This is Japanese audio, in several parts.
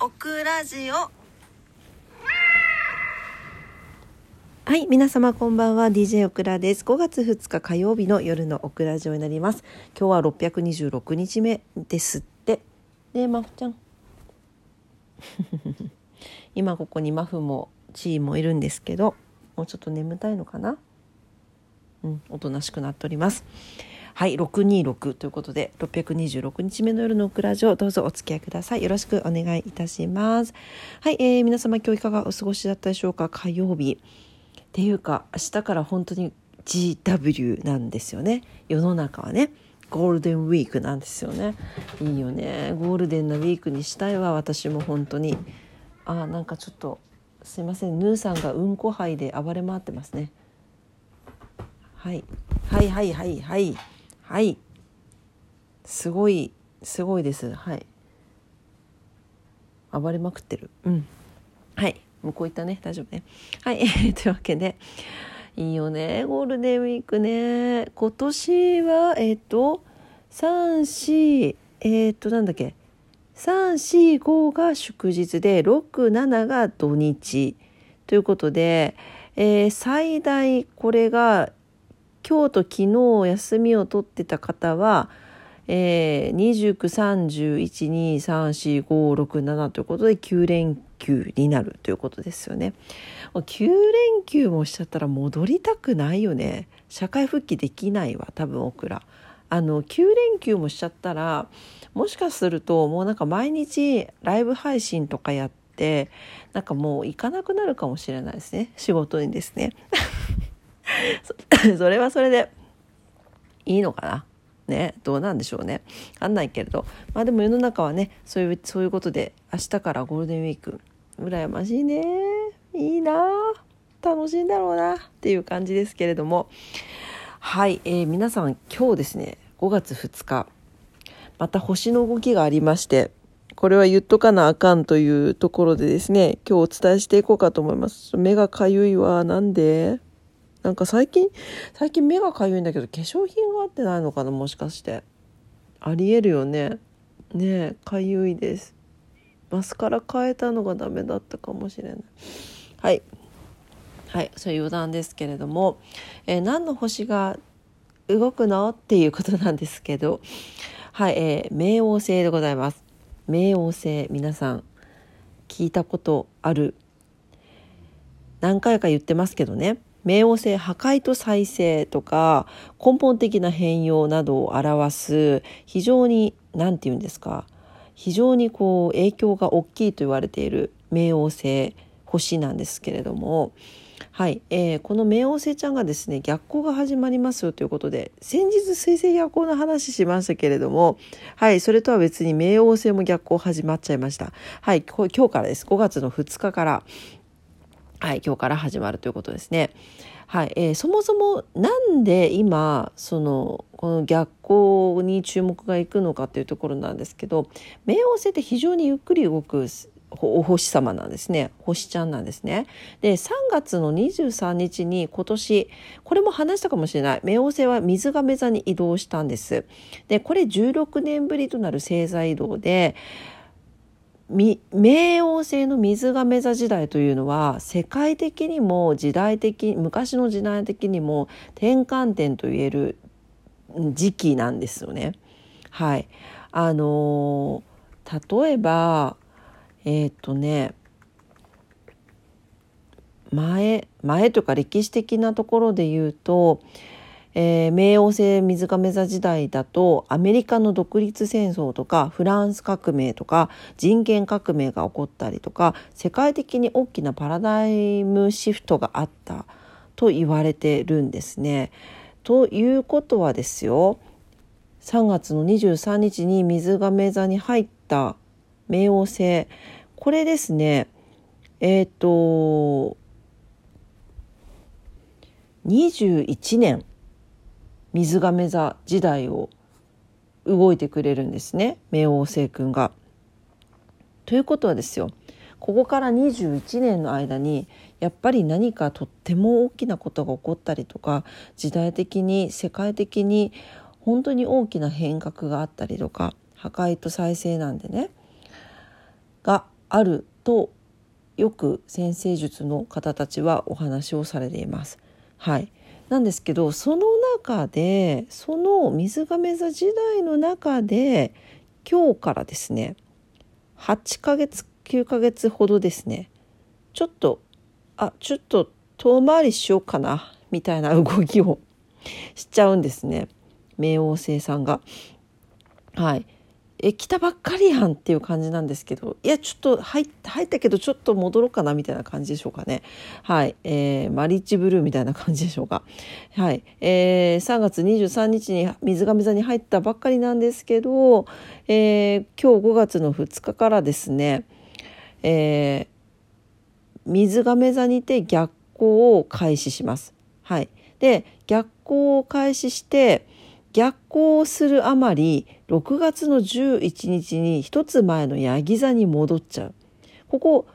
オクラジオはい、皆様こんばんは DJ オクラです。5月2日火曜日の夜のオクラジオになります。今日は626日目ですって。ねえ、まふちゃん。今ここにマフもチーもいるんですけど、もうちょっと眠たいのかな？うん、おとなしくなっております。はい、626ということで、626日目の夜のオクラジオ、どうぞお付き合いください。よろしくお願いいたします。はい、えー、皆様今日いかがお過ごしだったでしょうか？火曜日。っていうか明日から本当に GW なんですよね。世の中はね。ゴールデンウィークなんですよね。いいよね。ゴールデンなウィークにしたいわ。私も本当に。あなんかちょっとすいません。ヌーさんがうんこ杯で暴れ回ってますね。はい。はいはいはいはい。はい。すごいすごいです。はい。暴れまくってる。うん。はい。向こう行ったね。大丈夫ね。はい。というわけでいいよね。ゴールデンウィークね。今年はえっ、と34えっ、となんだっけ。345が祝日で67が土日。ということで、えー、最大これが今日と昨日休みを取ってた方はえー、2931234567ということで9連休になるということですよね。9連休もしちゃったら戻りたくないよね。社会復帰できないわ多分オクラ。あの9連休もしちゃったらもしかするともうなんか毎日ライブ配信とかやってなんかもう行かなくなるかもしれないですね仕事にですね。それはそれでいいのかな？ねどうなんでしょうね。分かんないけれど。まあでも世の中はねそういうそういうことで明日からゴールデンウィーク。羨ましいね。いいな。楽しいんだろうな。っていう感じですけれども。はい、えー、皆さん今日ですね5月2日また星の動きがありましてこれは言っとかなあかんというところでですね今日お伝えしていこうかと思います。目がかゆいわ。なんで？なんか最近最近目がかゆいんだけど化粧品が合ってないのかなもしかして。ありえるよね。ねかゆいです。マスカラ変えたのがダメだったかもしれない。はい。はいそういう余談ですけれども、えー、何の星が動くの？っていうことなんですけど。はい、えー、冥王星でございます。冥王星皆さん聞いたことある？何回か言ってますけどね。冥王星破壊と再生とか根本的な変容などを表す非常に何て言うんですか非常にこう影響が大きいと言われている冥王星星なんですけれどもはい、えー、この冥王星ちゃんがですね逆行が始まりますよということで先日水星逆行の話しましたけれどもはいそれとは別に冥王星も逆行始まっちゃいました。はい今日からです。5月の2日から。はい、今日から始まるということですね。はい、えー、そもそもなんで今そのこの逆行に注目がいくのかというところなんですけど冥王星って非常にゆっくり動くお星様なんですね。星ちゃんなんですね。で3月の23日に今年これも話したかもしれない。冥王星は水亀座に移動したんです。でこれ16年ぶりとなる星座移動で冥王星の水亀座時代というのは世界的にも時代的昔の時代的にも転換点といえる時期なんですよね。はい、あの例えばえー、っとね前前というか歴史的なところで言うとえー、冥王星水亀座時代だとアメリカの独立戦争とかフランス革命とか人権革命が起こったりとか世界的に大きなパラダイムシフトがあったと言われてるんですね。ということはですよ3月の23日に水亀座に入った冥王星これですねえっ、ー、と21年水亀座時代を動いてくれるんですね冥王星君が。ということはですよここから21年の間にやっぱり何かとっても大きなことが起こったりとか時代的に世界的に本当に大きな変革があったりとか破壊と再生なんでねがあるとよく先生術の方たちはお話をされています。はい、なんですけどその中でその水亀座時代の中で今日からですね8ヶ月9ヶ月ほどですねちょっとあちょっと遠回りしようかなみたいな動きをしちゃうんですね冥王星さんが。はいえ来たばっかりやんっていう感じなんですけどいやちょっと入ったけどちょっと戻ろうかなみたいな感じでしょうかね。はい、えー、マリッジブルーみたいな感じでしょうか。はい、えー、3月23日に水亀座に入ったばっかりなんですけど、えー、今日5月の2日からですね、えー、水亀座にて逆行を開始します。はい。で逆行を開始して逆行するあまり6月の11日に一つ前のヤギ座に戻っちゃう。ここ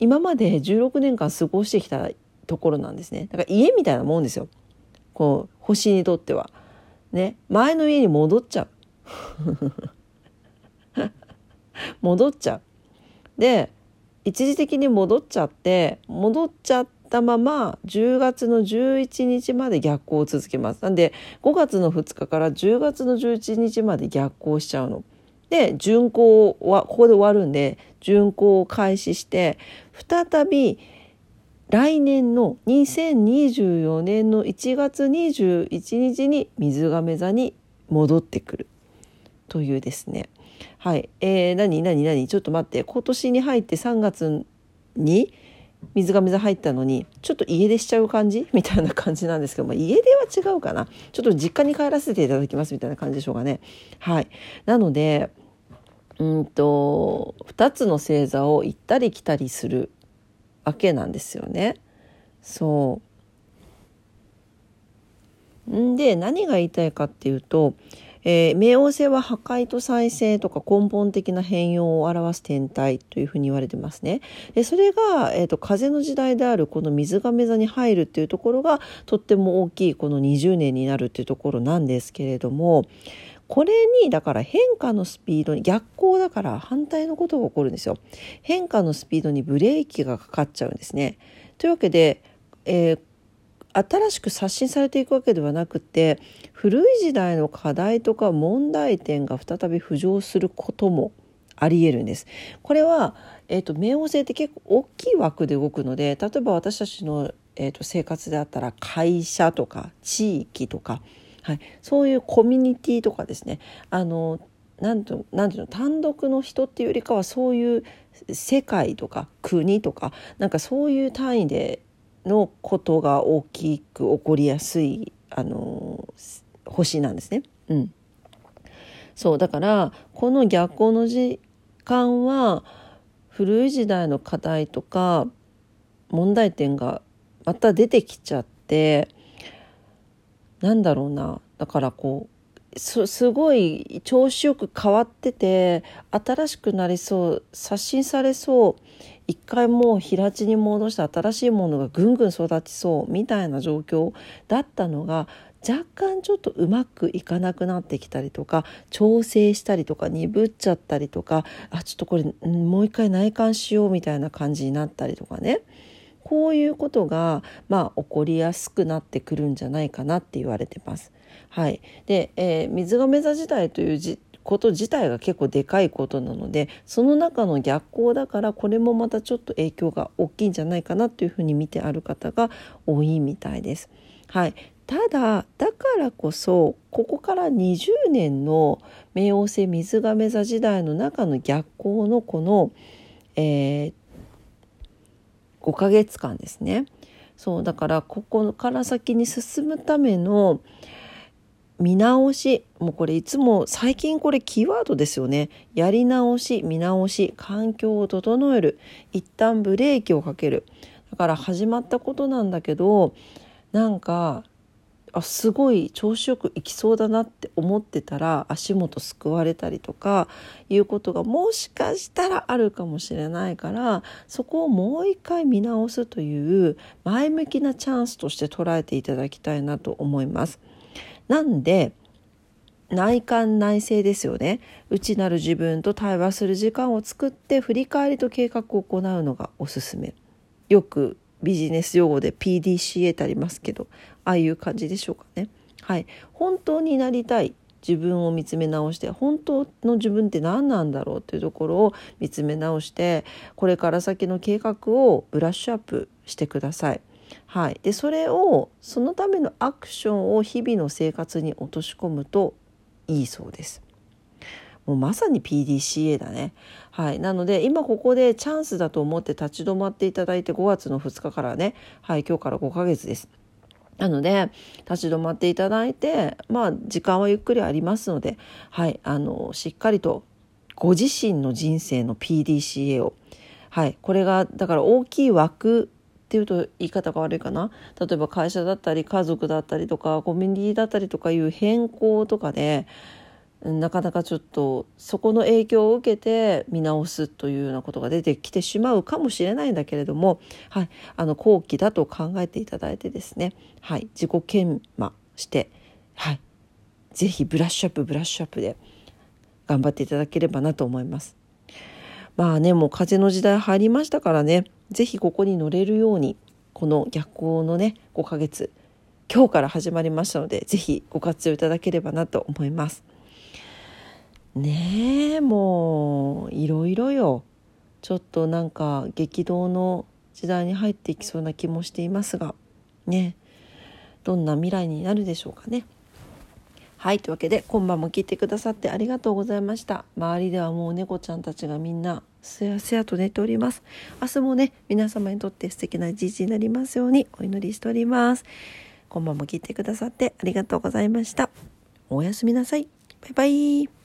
今まで16年間過ごしてきたところなんですね。だから家みたいなもんですよ。こう星にとっては。ね。前の家に戻っちゃう。戻っちゃう。で一時的に戻っちゃって戻っちゃっったまま10月の11日まで逆行を続けます。なんで5月の2日から10月の11日まで逆行しちゃうの。で巡行はここで終わるんで巡行を開始して再び来年の2024年の1月21日に水亀座に戻ってくる。というですね。はい。えー、何何何？ちょっと待って。今年に入って3月に水が水入ったのにちょっと家出しちゃう感じ？みたいな感じなんですけど、まあ、家出は違うかなちょっと実家に帰らせていただきますみたいな感じでしょうかね。はい、なのでうんと2つの星座を行ったり来たりするわけなんですよね。そうんで何が言いたいかっていうとえー、冥王星は破壊と再生とか根本的な変容を表す天体というふうに言われてますね。でそれが、えーと、風の時代であるこの水亀座に入るっていうところがとっても大きいこの20年になるっていうところなんですけれどもこれにだから変化のスピードに逆行だから反対のことが起こるんですよ。変化のスピードにブレーキがかかっちゃうんですね。というわけで、えー新しく刷新されていくわけではなくて古い時代の課題とか問題点が再び浮上することもありえるんです。これは、えーと、冥王星って結構大きい枠で動くので例えば私たちの、えーと、生活であったら会社とか地域とか、はい、そういうコミュニティとかですねあのなんてなんていうの単独の人っていうよりかはそういう世界とか国とかなんかそういう単位でのことが大きく起こりやすいあの星なんですね。うん、そうだからこの逆行の時間は古い時代の課題とか問題点がまた出てきちゃってなんだろうなだからこうすごい調子よく変わってて新しくなりそう刷新されそう一回もう平地に戻した新しいものがぐんぐん育ちそうみたいな状況だったのが若干ちょっとうまくいかなくなってきたりとか調整したりとか鈍っちゃったりとかあちょっとこれもう一回内観しようみたいな感じになったりとかねこういうことがまあ起こりやすくなってくるんじゃないかなって言われてます。はい、で、えー、水亀座時代ということ自体が結構でかいことなのでその中の逆行だからこれもまたちょっと影響が大きいんじゃないかなというふうに見てある方が多いみたいです。はい、ただだからこそここから20年の冥王星水亀座時代の中の逆行のこの、えー、5ヶ月間ですねそうだからここから先に進むための、見直し。もうこれいつも最近これキーワードですよね。やり直し見直し環境を整える。一旦ブレーキをかける。だから始まったことなんだけどなんかあすごい調子よくいきそうだなって思ってたら足元すくわれたりとかいうことがもしかしたらあるかもしれないからそこをもう一回見直すという前向きなチャンスとして捉えていただきたいなと思います。なんで内観内省ですよね。内なる自分と対話する時間を作って振り返りと計画を行うのがおすすめ。よくビジネス用語で PDCA ってありますけどああいう感じでしょうかね。はい。本当になりたい。自分を見つめ直して本当の自分って何なんだろうっていうところを見つめ直してこれから先の計画をブラッシュアップしてください。はい、でそれをそのためのアクションを日々の生活に落とし込むといいそうです。もうまさに PDCA だね。はい。なので、今ここでチャンスだと思って立ち止まっていただいて5月の2日からね、はい、今日から5ヶ月です。なので、立ち止まっていただいて、まあ、時間はゆっくりありますので、はい、あの、しっかりとご自身の人生の PDCA を、はい、これが、だから大きい枠っていうと言い方が悪いかな例えば会社だったり家族だったりとかコミュニティだったりとかいう変更とかでなかなかちょっとそこの影響を受けて見直すというようなことが出てきてしまうかもしれないんだけれども、はい、あの後期だと考えていただいてですね、はい、自己研磨して、はい、ぜひブラッシュアップブラッシュアップで頑張っていただければなと思います。まあねもう風の時代入りましたからね是非ここに乗れるようにこの逆行のね5ヶ月今日から始まりましたので是非ご活用いただければなと思います。ねえもういろいろよちょっとなんか激動の時代に入っていきそうな気もしていますがねどんな未来になるでしょうかね。はいというわけで今晩も聞いてくださってありがとうございました周りではもう猫ちゃんたちがみんなすやすやと寝ております。明日もね皆様にとって素敵な一日になりますようにお祈りしております。今晩も聞いてくださってありがとうございました。おやすみなさい。バイバイ。